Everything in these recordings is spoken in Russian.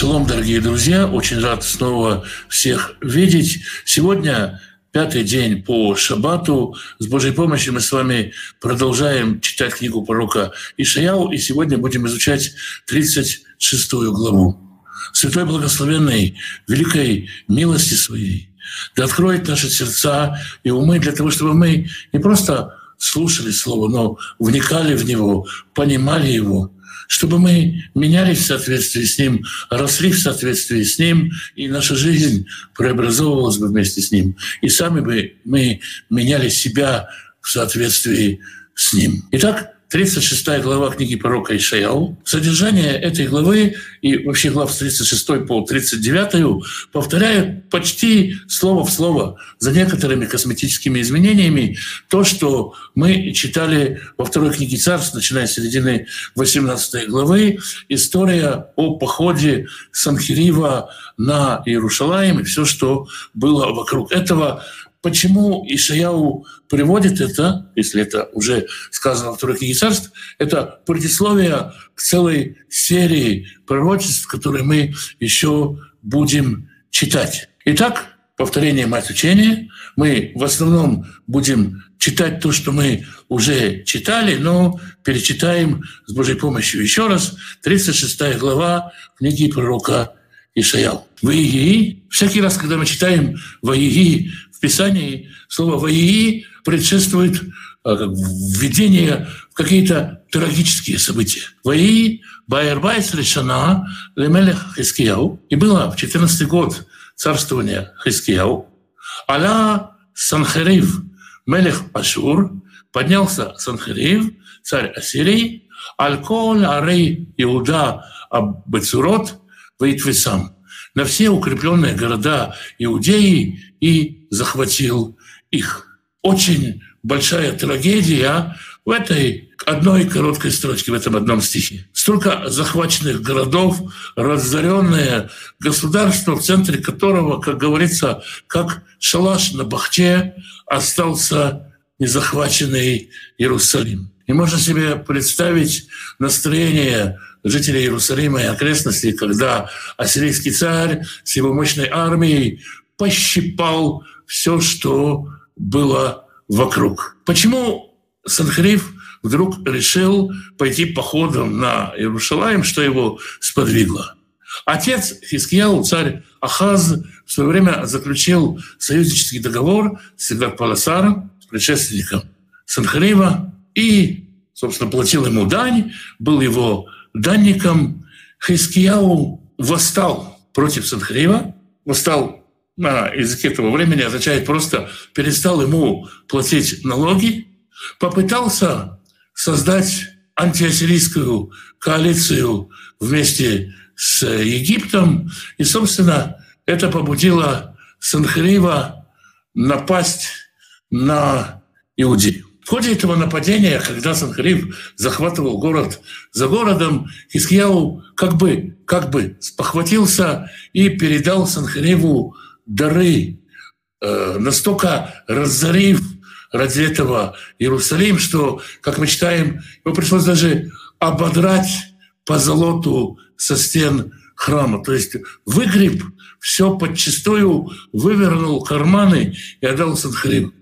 Шалом, дорогие друзья! Очень рад снова всех видеть. Сегодня пятый день по Шабату. С Божьей помощью мы с вами продолжаем читать книгу пророка Ишаяу, и сегодня будем изучать 36 главу. Святой Благословенной, великой милости своей, да откроет наши сердца и умы для того, чтобы мы не просто слушали Слово, но вникали в него, понимали его, чтобы мы менялись в соответствии с Ним, росли в соответствии с Ним, и наша жизнь преобразовывалась бы вместе с Ним. И сами бы мы меняли себя в соответствии с Ним. Итак, 36 глава книги пророка Ишаяу. Содержание этой главы и вообще глав с 36 по 39 повторяют почти слово в слово, за некоторыми косметическими изменениями, то, что мы читали во второй книге царств, начиная с середины 18 главы, история о походе Санхирива на Иерушалаем и все, что было вокруг этого. Почему Ишаяу приводит это, если это уже сказано второй книге царств, это предисловие к целой серии пророчеств, которые мы еще будем читать. Итак, повторение мать учения. Мы в основном будем читать то, что мы уже читали, но перечитаем с Божьей помощью еще раз 36 глава книги пророка Ишаяѓу. ויהי. Всякий раз, когда мы читаем ויהי в Писании, слово ויהי предшествует а, введение в какие-то трагические события. ויהי בארבע עשרה שנה Лемелех Хискияу. И было в 14 год царствования Хискияу. Аля Санхерив Мелех Ашур. Поднялся Санхерив, царь Ассирии. Алькол Арей Иуда Аббецурот Ваитвесам на все укрепленные города Иудеи и захватил их. Очень большая трагедия в этой одной короткой строчке, в этом одном стихе. Столько захваченных городов, разоренное государство, в центре которого, как говорится, как шалаш на бахте, остался незахваченный Иерусалим. И можно себе представить настроение жителей Иерусалима и окрестностей, когда ассирийский царь с его мощной армией пощипал все, что было вокруг. Почему Санхриф вдруг решил пойти походом на Иерушалаем, что его сподвигло? Отец Хискияу, царь Ахаз, в свое время заключил союзнический договор с Паласаром, предшественником Санхарива, и, собственно, платил ему дань, был его данником Хискияу восстал против Санхарива, восстал на языке того времени, означает просто перестал ему платить налоги, попытался создать антиассирийскую коалицию вместе с Египтом, и, собственно, это побудило Санхарива напасть на Иудею. Ходе этого нападения, когда Санхариф захватывал город за городом, Хискияу как бы, как бы спохватился и передал Санхариву дары, э, настолько разорив ради этого Иерусалим, что, как мы читаем, ему пришлось даже ободрать по золоту со стен храма. То есть выгреб все подчистую, вывернул карманы и отдал Санхариву.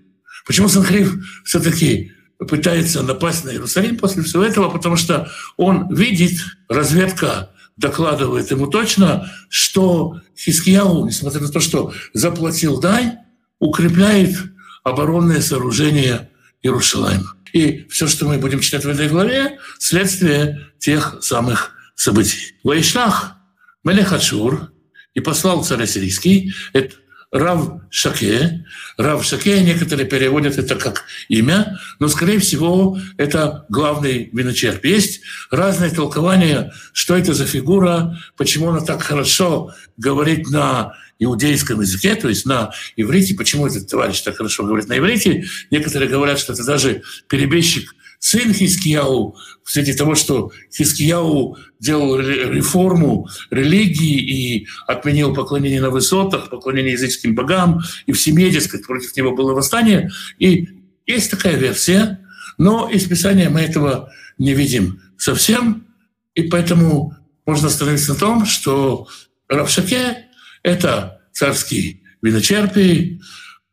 Почему Санхриф все-таки пытается напасть на Иерусалим после всего этого? Потому что он видит, разведка докладывает ему точно, что Хискияу, несмотря на то, что заплатил дань, укрепляет оборонное сооружение Иерусалима. И все, что мы будем читать в этой главе, следствие тех самых событий. Вайшлах Мелех Ачур и послал царь Ассирийский, это Рав Шаке. Рав Шаке некоторые переводят это как имя, но, скорее всего, это главный виночерп. Есть разные толкования, что это за фигура, почему она так хорошо говорит на иудейском языке, то есть на иврите, почему этот товарищ так хорошо говорит на иврите. Некоторые говорят, что это даже перебежчик сын Хискияу, в свете того, что Хискияу делал реформу религии и отменил поклонение на высотах, поклонение языческим богам, и в семье, дескать, против него было восстание. И есть такая версия, но из Писания мы этого не видим совсем, и поэтому можно остановиться на том, что Равшаке – это царский виночерпий,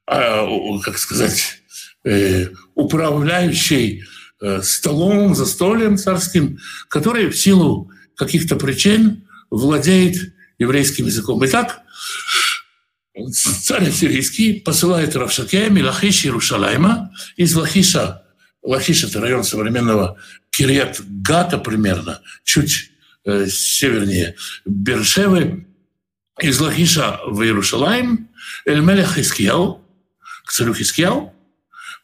а, как сказать, э, управляющий столом, застольем царским, который в силу каких-то причин владеет еврейским языком. Итак, царь сирийский посылает Равшаке Милахиш Иерушалайма из Лахиша. Лахиш – это район современного Кириат Гата примерно, чуть э, севернее Бершевы. Из Лахиша в Иерушалайм Эль-Мелех Хискияу, к царю Хискияу,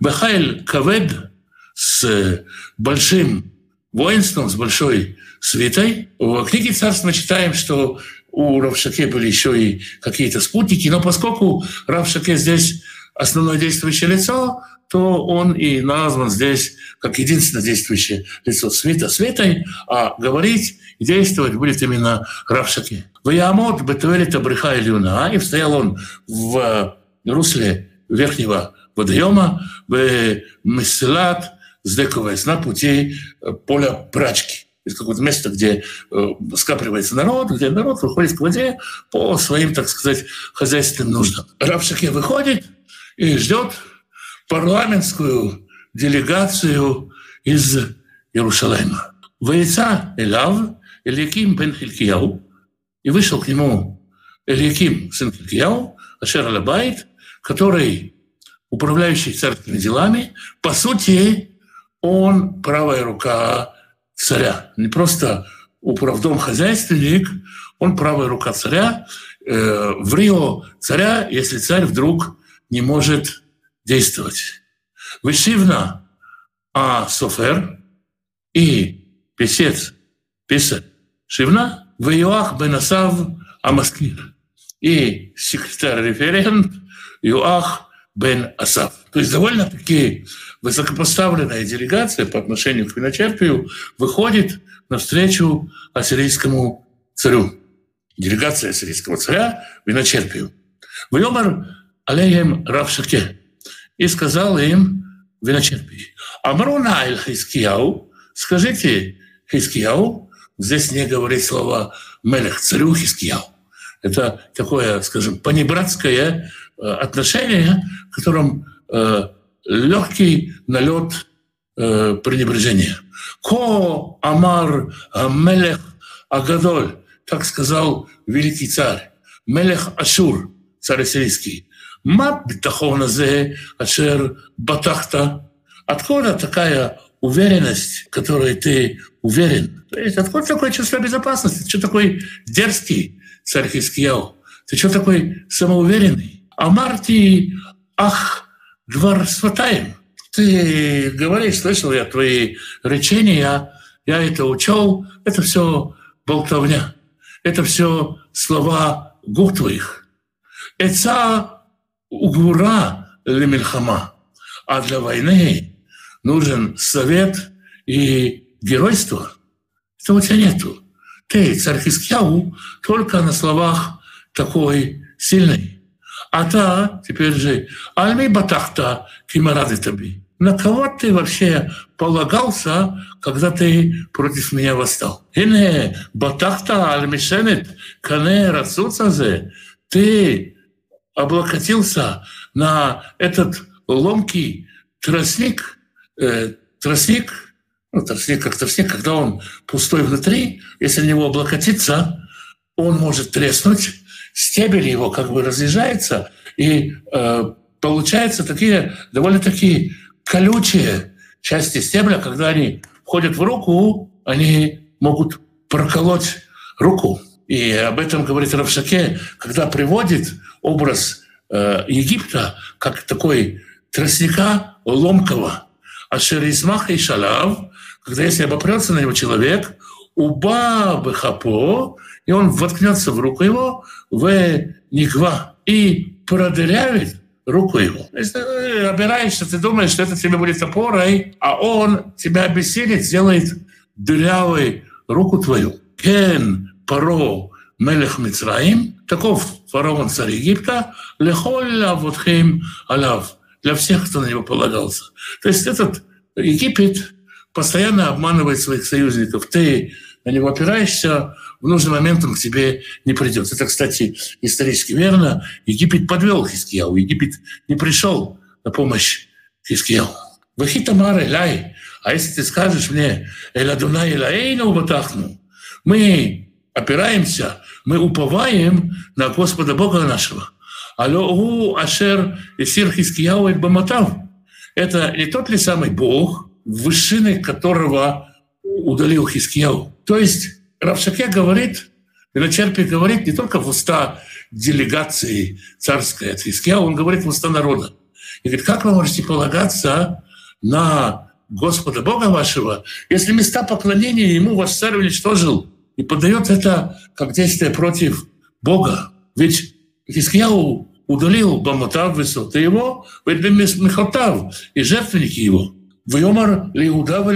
Бахайль Кавед с большим воинством, с большой свитой. В книге царств мы читаем, что у Равшаке были еще и какие-то спутники, но поскольку Равшаке здесь основное действующее лицо, то он и назван здесь как единственное действующее лицо света светой, а говорить и действовать будет именно Равшаке. Ваямот Бетуэлита Бреха Ильюна, и стоял он в русле верхнего водоема, в Месилат, сдековаясь на пути поля прачки из какого-то места, где э, скапливается народ, где народ выходит к воде по своим, так сказать, хозяйственным нуждам. Раб Шаке выходит и ждет парламентскую делегацию из Иерусалима. Вейца Элав, Эликим бен Хилькияу, и вышел к нему Эликим, сын Хилькияу, Ашер Алабайт, который управляющий царскими делами, по сути, он правая рука царя. Не просто управдом хозяйственник, он правая рука царя. Э, в Рио царя, если царь вдруг не может действовать. Вышивна а Софер и писец, писец Шивна, Ваюах Бенасав Амаскир и секретарь-референт Юах Бен Асав. То есть довольно-таки высокопоставленная делегация по отношению к виночерпию выходит навстречу ассирийскому царю. Делегация ассирийского царя виночерпию. Вьомар алейхем Равшаке. И сказал им виночерпий. Амруна эль Хискияу, скажите Хискияу, здесь не говорит слово Мелех, царю Хискияу. Это такое, скажем, понебратское э, отношение, в котором э, легкий налет э, пренебрежения. Ко Амар Мелех Агадоль, так сказал великий царь. Мелех Ашур, царь сирийский. Мат битахона ашер батахта. Откуда такая уверенность, которой ты уверен? То есть откуда такое чувство безопасности? Ты что такой дерзкий, царь Хискияу? Ты что такой самоуверенный? А Марти, ах, двор сватаем. Ты говоришь, слышал я твои речения, я это учел, это все болтовня, это все слова губ твоих. Это угура лемельхама, а для войны нужен совет и геройство. Этого у тебя нету. Ты, царь Хискяу, только на словах такой сильный. А та, теперь же, альми батахта кимарады таби. На кого ты вообще полагался, когда ты против меня восстал? Ине батахта альмишенет кане рацуцазе. Ты облокотился на этот ломкий тростник, э, тростник, ну, тростник как тростник, когда он пустой внутри, если на него облокотиться, он может треснуть, стебель его как бы разъезжается, и э, получаются такие довольно-таки колючие части стебля, когда они входят в руку, они могут проколоть руку. И об этом говорит Равшаке, когда приводит образ э, Египта как такой тростника ломкого. А шеризмах и шалав, когда если обопрется на него человек, уба бехапо, и он воткнется в руку его, в нигва, и продырявит руку его. Если ты опираешься, ты думаешь, что это тебе будет опорой, а он тебя обессилит, сделает дырявой руку твою. Кен паро мелех Мицраим, таков фараон царь Египта, лехоль авутхим алав, для всех, кто на него полагался. То есть этот Египет постоянно обманывает своих союзников. Ты на него опираешься, в нужный момент он к тебе не придет. Это, кстати, исторически верно. Египет подвел Хискияу. Египет не пришел на помощь Хискияу. Вахитамар Элай. А если ты скажешь мне, Эладуна Элаэйну Батахну, мы опираемся, мы уповаем на Господа Бога нашего. Алло, Ашер Исир Хискияу Баматав. Это не тот ли самый Бог, вершиной которого удалил Хискияу? То есть Равшаке говорит, Виночерпий говорит не только в уста делегации царской от Хискияу, он говорит в уста народа. И говорит, как вы можете полагаться на Господа Бога вашего, если места поклонения Ему ваш царь уничтожил и подает это как действие против Бога? Ведь Хискияу удалил Бамутав высоты его, Михотав и жертвенники его. В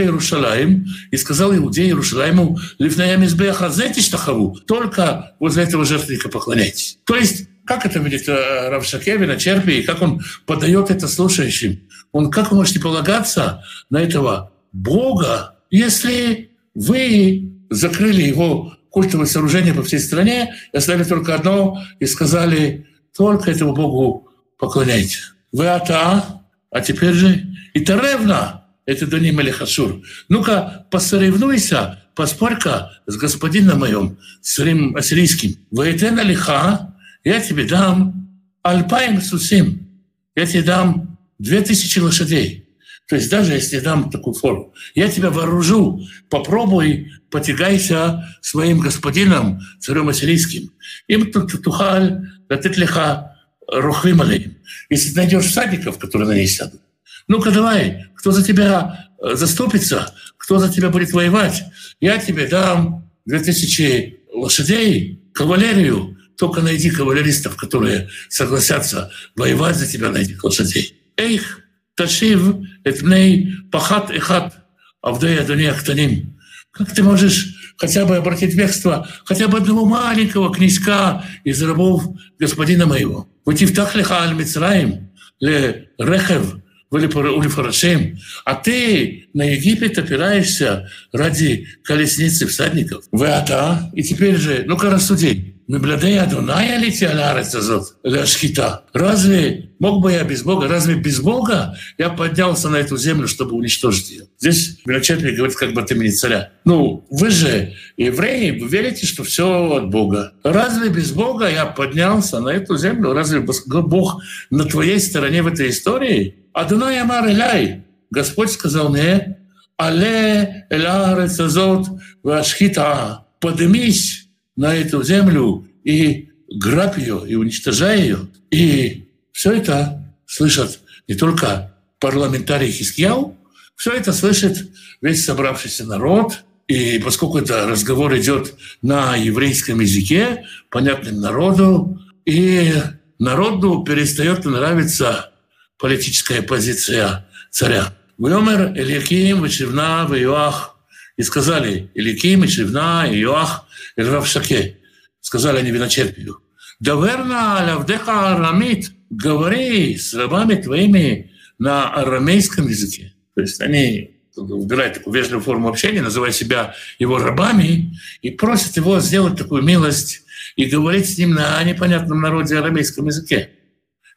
Иерушалаем и сказал Иудеи Иерушалаему, Ливная Мизбеха, знаете штахаву, только возле этого жертвенника поклоняйтесь. То есть, как это видит э, Рав Шакевина, Черпи, как он подает это слушающим? Он, как вы можете полагаться на этого Бога, если вы закрыли его культовое сооружение по всей стране, и оставили только одно, и сказали, только этому Богу поклоняйте. Вы ата, а теперь же и таревна, это Дани Малихашур. Ну-ка, посоревнуйся, поспорь-ка с господином моим, царем ассирийским. Ваэтена лиха, я тебе дам альпаем сусим, я тебе дам две тысячи лошадей. То есть даже если дам такую форму, я тебя вооружу, попробуй, потягайся своим господином, царем ассирийским. Им тут тухаль, датет лиха, рухлималей. Если ты найдешь всадников, которые на ней сядут, ну-ка давай, кто за тебя э, заступится, кто за тебя будет воевать, я тебе дам 2000 лошадей, кавалерию, только найди кавалеристов, которые согласятся воевать за тебя на этих лошадей. Эйх, ташив, этней, пахат, эхат, авдея, дуния, ктаним. Как ты можешь хотя бы обратить бегство хотя бы одного маленького князька из рабов господина моего? ותפתח לך על מצרים לרכב ולפרשים, а ты на Египет опираешься ради колесницы всадников. Вы ата, и теперь же, ну-ка рассуди, Меблядей Адоная ли Тиаларец Азот Ляшхита? Разве мог бы я без Бога? Разве без Бога я поднялся на эту землю, чтобы уничтожить ее? Здесь Белочетли говорит как бы от имени царя. Ну, вы же евреи, вы верите, что все от Бога. Разве без Бога я поднялся на эту землю? Разве Бог на твоей стороне в этой истории? Адонай Амар Иляй. Господь сказал мне, Але Эларец Азот Вашхита. Поднимись на эту землю и грабь ее, и уничтожай ее. И все это слышат не только парламентарий Хискияу, все это слышит весь собравшийся народ, и поскольку это разговор идет на еврейском языке, понятным народу, и народу перестает нравиться политическая позиция царя. Вьомер Эльяким, Вачевна, Ваюах. И сказали Эликим, и Шевна, и Йоах, и Равшаке. Сказали они виночерпию. Доверна лавдеха арамит, говори с рабами твоими на арамейском языке. То есть они выбирают такую вежливую форму общения, называя себя его рабами, и просят его сделать такую милость и говорить с ним на непонятном народе арамейском языке.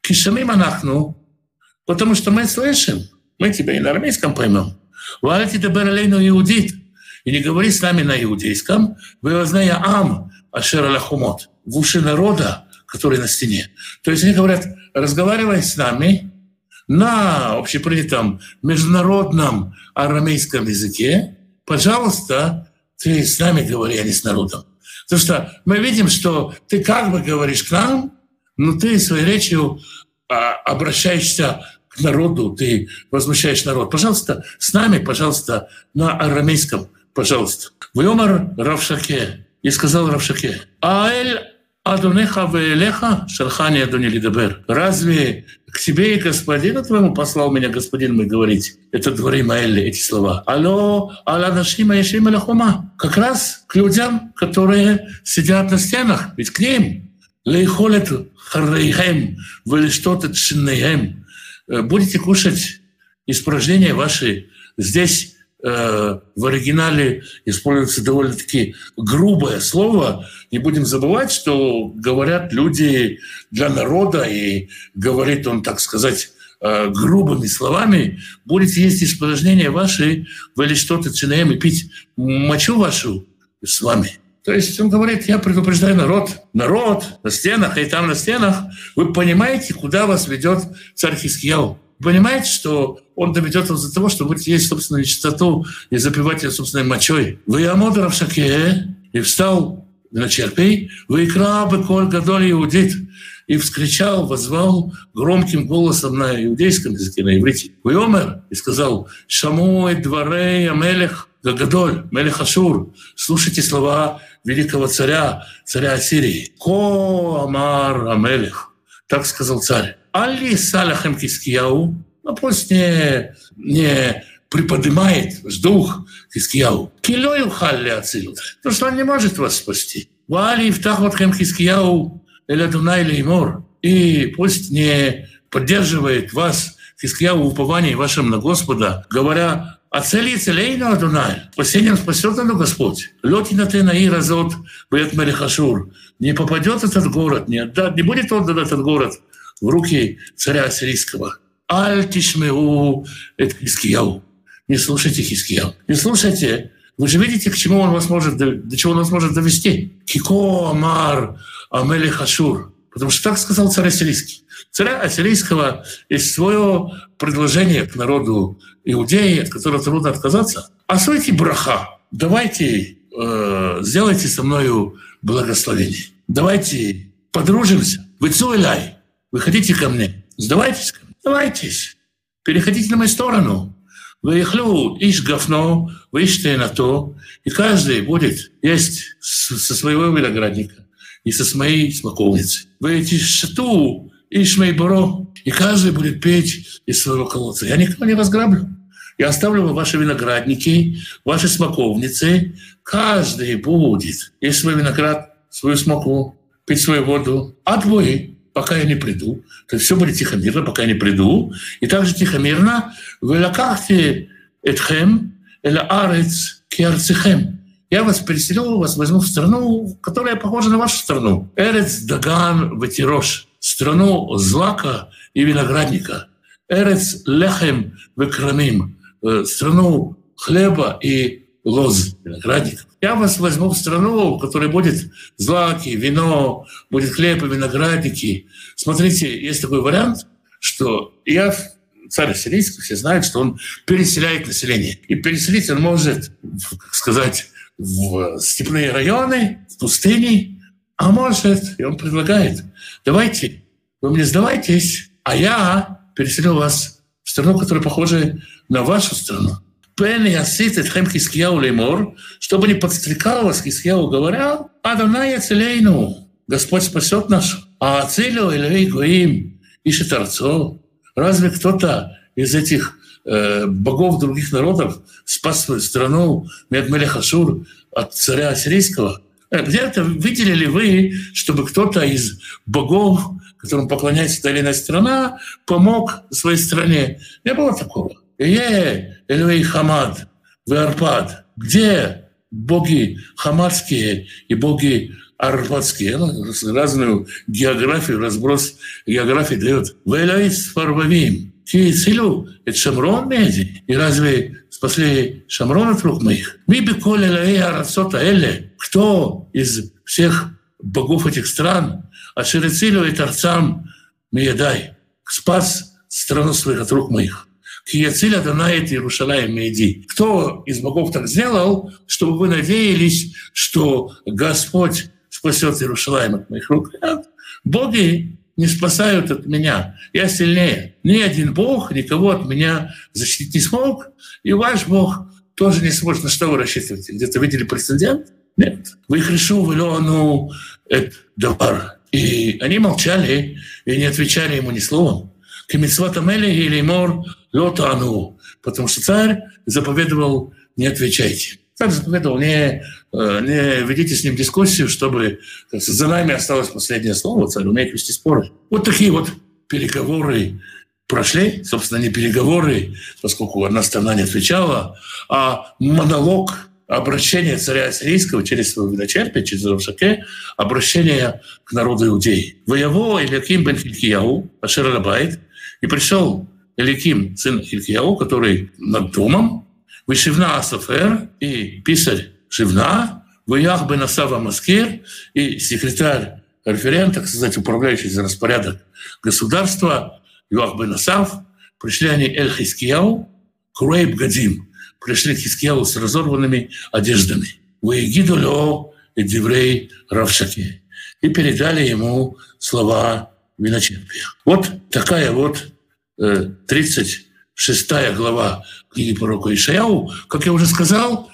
Кишами монахну, потому что мы слышим, мы тебя и на арамейском поймем. Валати дебералейну иудит, и не говори с нами на иудейском, вы зная ам ашер аляхумот, в уши народа, который на стене. То есть они говорят, разговаривай с нами на общепринятом международном арамейском языке, пожалуйста, ты с нами говори, а не с народом. Потому что мы видим, что ты как бы говоришь к нам, но ты своей речью а, обращаешься к народу, ты возмущаешь народ. Пожалуйста, с нами, пожалуйста, на арамейском пожалуйста. Вьомар Равшаке. И сказал Равшаке, Аэль Адунеха Велеха Шархани Адуни Лидабер. Разве к тебе и господину твоему послал меня господин мой говорить? Это дворы Маэлли, эти слова. Алло, Алла Нашима Яшим Аляхума. Как раз к людям, которые сидят на стенах. Ведь к ним Лейхолет Харрейхем, Велиштотет Шиннейхем. Будете кушать испражнения ваши здесь э, в оригинале используется довольно-таки грубое слово. Не будем забывать, что говорят люди для народа, и говорит он, так сказать, э, грубыми словами, будете есть испражнения ваши, вы ли что-то чинаем и пить мочу вашу с вами. То есть он говорит, я предупреждаю народ, народ на стенах, и там на стенах, вы понимаете, куда вас ведет царь Хискияу. Понимаете, что он доведет вас до того, что будете есть собственную чистоту и запивать ее собственной мочой. Вы Амодоров Шаке и встал на черпей, вы крабы коль гадоль иудит, и вскричал, возвал громким голосом на иудейском языке, на иврите. Вы омер, и сказал, шамуй дворей амелех Гагадоль, Мелех Ашур, слушайте слова великого царя, царя Ассирии. Ко Амар Амелех, так сказал царь. Али Салахем Кискияу, ну пусть не, не приподнимает дух Кискияу. Килою Халли Ацилут, потому что он не может вас спасти. Вали Ифтахватхем Кискияу, Эля или Имор. И пусть не поддерживает вас Хискияу упование вашим на Господа, говоря, Ацели целейну Адунай. Спасением спасет оно Господь. Летина ты на Иразот, Бет Мелихашур. Не попадет этот город, не, отдать, не будет отдан этот город в руки царя Ассирийского. Аль тишмеу это Хискияу. Не слушайте Хискияу. Не слушайте. Вы же видите, к чему он вас может, до чего он вас может довести. Кико Амар Амелихашур. Потому что так сказал царь Ассирийский. Царя Ассирийского есть свое предложение к народу Иудеи, от которого трудно отказаться. Сойте браха. Давайте э, сделайте со мною благословение. Давайте подружимся. Вы цуэляй. Вы хотите ко мне? Сдавайтесь ко мне. Давайтесь. Переходите на мою сторону. Вы ихлю иш гафно, вы ишьте на то, и каждый будет есть со своего виноградника и со своей смоковницы. Вы эти шату Ишмей Буро, и каждый будет петь из своего колодца. Я никого не разграблю. Я оставлю ваши виноградники, ваши смоковницы. Каждый будет есть свой виноград, свою смоку, пить свою воду. А вы, пока я не приду, то все будет тихо-мирно, пока я не приду. И также тихо-мирно вы лакахте этхем, эля арец киарцехем. Я вас переселю, вас возьму в страну, которая похожа на вашу страну. Эрец Даган Ватирош страну злака и виноградника. Эрец лехем векрамим, э, страну хлеба и лоз, виноградников. Я вас возьму в страну, в которой будет злаки, вино, будет хлеб и виноградники. Смотрите, есть такой вариант, что я царь сирийский, все знают, что он переселяет население. И переселить он может, как сказать, в степные районы, в пустыни, а может, и он предлагает, давайте, вы мне сдавайтесь, а я переселю вас в страну, которая похожа на вашу страну. Пен ясит этхем Хискияу леймор, чтобы не подстрекал вас Хискияу, говоря, Адонай целейну, Господь спасет нас. А целю Элей Гоим ищет Арцо. Разве кто-то из этих э, богов других народов спас свою страну Медмелехашур от царя ассирийского? Где-то видели ли вы, чтобы кто-то из богов, которым поклоняется та или иная страна, помог своей стране? Не было такого. Е, Эльвей Хамад, Арпад. Где боги хамадские и боги арпадские? Ну, разную географию, разброс географии дает. Вэлайс Фарвавим. Киецилю, это Шамрон Меди. И разве спасли Шамрон от рук моих? Ми бы коли арацота эле. Кто из всех богов этих стран, а Шерецилю и Тарцам Миядай, спас страну своих от рук моих. Кияциля Данает Иерушалаем Меди. Кто из богов так сделал, чтобы вы надеялись, что Господь спасет Иерушалаем от моих рук? Боги не спасают от меня. Я сильнее. Ни один Бог никого от меня защитить не смог, и ваш Бог тоже не сможет. На что вы рассчитываете? Где-то видели прецедент? Нет. Вы их решил ну, это давар. И они молчали и не отвечали ему ни словом. Кемитсвата Мели или Мор Лотану. Потому что царь заповедовал не отвечайте. Так заповедовал, не, э, не ведите с ним дискуссию, чтобы за нами осталось последнее слово, царь умеет вести споры. Вот такие вот переговоры прошли, собственно, не переговоры, поскольку одна сторона не отвечала, а монолог обращение царя Ассирийского через своего виночерпия, через Равшаке, обращение к народу иудеи. «Воево Иляким бен Хилькияу, Ашер Рабайт, и пришел Эликим, сын Хилькияу, который над домом, Вышивна Асафер и писарь Шивна, Воях бен Асава Маскир и секретарь референта, сказать, управляющий за распорядок государства, Юах бен Асав, пришли они Эль Хискияу, Курейб Гадим, пришли к Хискияу с разорванными одеждами. Воегидулё и Деврей Равшаке. И передали ему слова виночерпия. Вот такая вот 36 э, глава книги пророка Ишаяу. Как я уже сказал,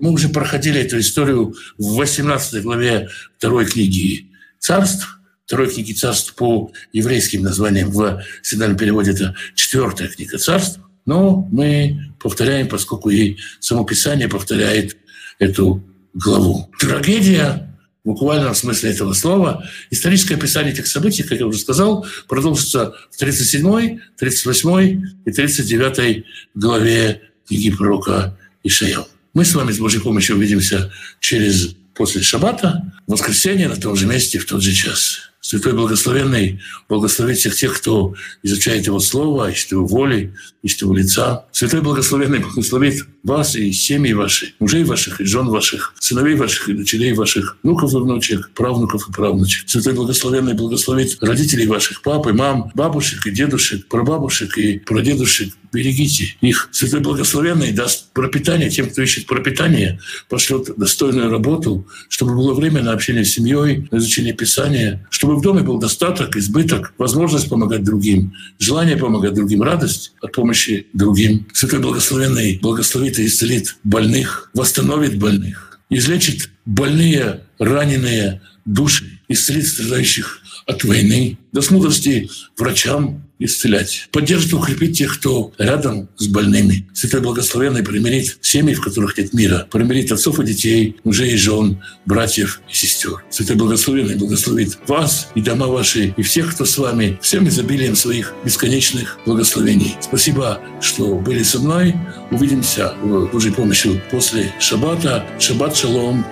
мы уже проходили эту историю в 18 главе второй книги царств, второй книги царств по еврейским названиям. В синальном переводе это четвертая книга царств. Но мы повторяем, поскольку и само Писание повторяет эту главу. Трагедия в буквальном смысле этого слова. Историческое описание этих событий, как я уже сказал, продолжится в 37, 38 и 39 главе книги пророка Ишаял. Мы с вами с Божьей помощью увидимся через после шаббата, в воскресенье на том же месте в тот же час. Святой Благословенный благословит всех тех, кто изучает Его Слово, ищет Его воли, ищет Его лица. Святой Благословенный благословит вас и семьи ваши, мужей ваших и жен ваших, сыновей ваших и дочерей ваших, внуков и внучек, правнуков и правнучек. Святой Благословенный благословит родителей ваших, пап и мам, бабушек и дедушек, прабабушек и прадедушек. Берегите их. Святой Благословенный даст пропитание тем, кто ищет пропитание, пошлет достойную работу, чтобы было время на общение с семьей, на изучение Писания, чтобы в доме был достаток, избыток, возможность помогать другим, желание помогать другим, радость от помощи другим. Святой Благословенный благословит и исцелит больных, восстановит больных, излечит больные, раненые души, исцелит страдающих от войны, даст мудрости врачам, исцелять. Поддержит укрепить тех, кто рядом с больными. Святой Благословенный примирит семьи, в которых нет мира. Примирит отцов и детей, мужей и жен, братьев и сестер. Святой Благословенный благословит вас и дома ваши, и всех, кто с вами, всем изобилием своих бесконечных благословений. Спасибо, что были со мной. Увидимся Божьей помощью после шаббата. Шаббат шалом.